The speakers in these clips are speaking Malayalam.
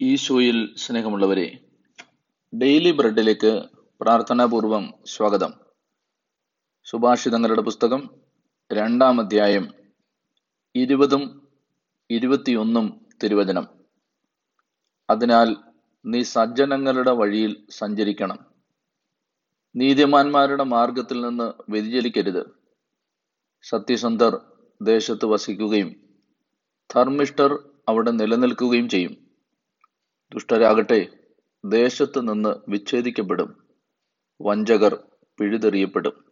ഈശോയിൽ സ്നേഹമുള്ളവരെ ഡെയിലി ബ്രെഡിലേക്ക് പ്രാർത്ഥനാപൂർവം സ്വാഗതം. സുഭാഷിതങ്ങളുടെ പുസ്തകം രണ്ടാം അധ്യായം ഇരുപതും ഇരുപത്തിയൊന്നും തിരുവചനം. അതിനാൽ നീ സജ്ജനങ്ങളുടെ വഴിയിൽ സഞ്ചരിക്കണം. നീതിമാന്മാരുടെ മാർഗത്തിൽ നിന്ന് വ്യതിചലിക്കരുത്. സത്യസന്ധർ ദേശത്ത് വസിക്കുകയും ധർമ്മിഷ്ഠർ അവിടെ നിലനിൽക്കുകയും ചെയ്യും. ദുഷ്ടരാകട്ടെ ദേശത്ത് നിന്ന് വിച്ഛേദിക്കപ്പെടും. വഞ്ചകർ പിഴുതെറിയപ്പെടും.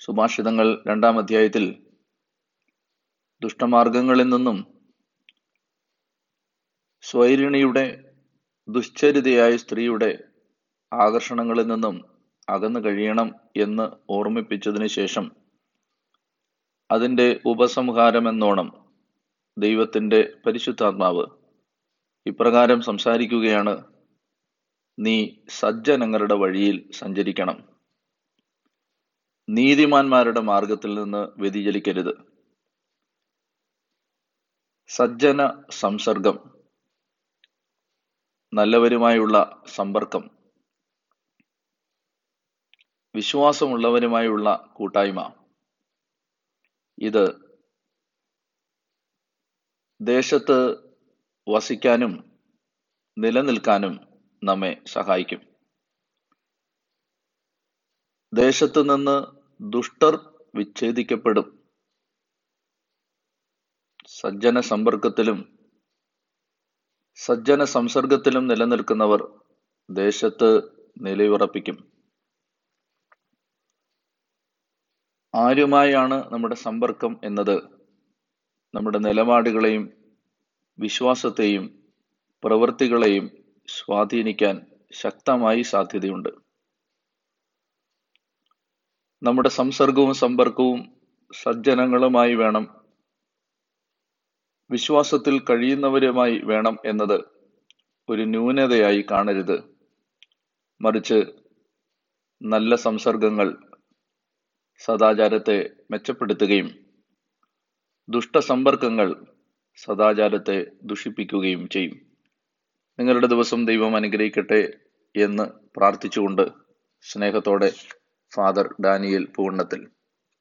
സുഭാഷിതങ്ങൾ രണ്ടാം അധ്യായത്തിൽ ദുഷ്ടമാർഗങ്ങളിൽ നിന്നും സ്വൈരിണിയുടെ ദുശ്ചരിതയായ സ്ത്രീയുടെ ആകർഷണങ്ങളിൽ നിന്നും അകന്നു കഴിയണം എന്ന് ഓർമ്മിപ്പിച്ചതിന് ശേഷം അതിന്റെ ഉപസംഹാരമെന്നോണം ദൈവത്തിന്റെ പരിശുദ്ധാത്മാവ് ഇപ്രകാരം സംസാരിക്കുകയാണ്. നീ സജ്ജനങ്ങളുടെ വഴിയിൽ സഞ്ചരിക്കണം. നീതിമാന്മാരുടെ മാർഗത്തിൽ നിന്ന് വ്യതിചലിക്കരുത്. സജ്ജന സംസർഗം. നല്ലവരുമായുള്ള സമ്പർക്കം. വിശ്വാസമുള്ളവരുമായുള്ള കൂട്ടായ്മ. ഇത് ദേശത്ത് വസിക്കാനും നിലനിൽക്കാനും നമ്മെ സഹായിക്കും. ദേശത്ത് നിന്ന് ദുഷ്ടർ വിച്ഛേദിക്കപ്പെടും. സജ്ജന സമ്പർക്കത്തിലും സജ്ജന സംസർഗത്തിലും നിലനിൽക്കുന്നവർ ദേശത്ത് നിലയുറപ്പിക്കും. ആരുമായാണ് നമ്മുടെ സമ്പർക്കം എന്നത്? നമ്മുടെ നിലപാടുകളെയും വിശ്വാസത്തെയും പ്രവൃത്തികളെയും സ്വാധീനിക്കാൻ ശക്തമായി സാധ്യതയുണ്ട്. നമ്മുടെ സംസർഗവും സമ്പർക്കവും സജ്ജനങ്ങളുമായി വേണം. വിശ്വാസത്തിൽ കഴിയുന്നവരുമായി വേണം എന്നത് ഒരു ന്യൂനതയായി കാണരുത്. മറിച്ച് നല്ല സംസർഗങ്ങൾ സദാചാരത്തെ മെച്ചപ്പെടുത്തുകയും ദുഷ്ടസമ്പർക്കങ്ങൾ സദാചാരത്തെ ദുഷിപ്പിക്കുകയും ചെയ്യും. നിങ്ങളുടെ ദിവസം ദൈവം അനുഗ്രഹിക്കട്ടെ എന്ന് പ്രാർത്ഥിച്ചുകൊണ്ട് സ്നേഹത്തോടെ ഫാദർ ഡാനിയൽ പൂർണത്തിൽ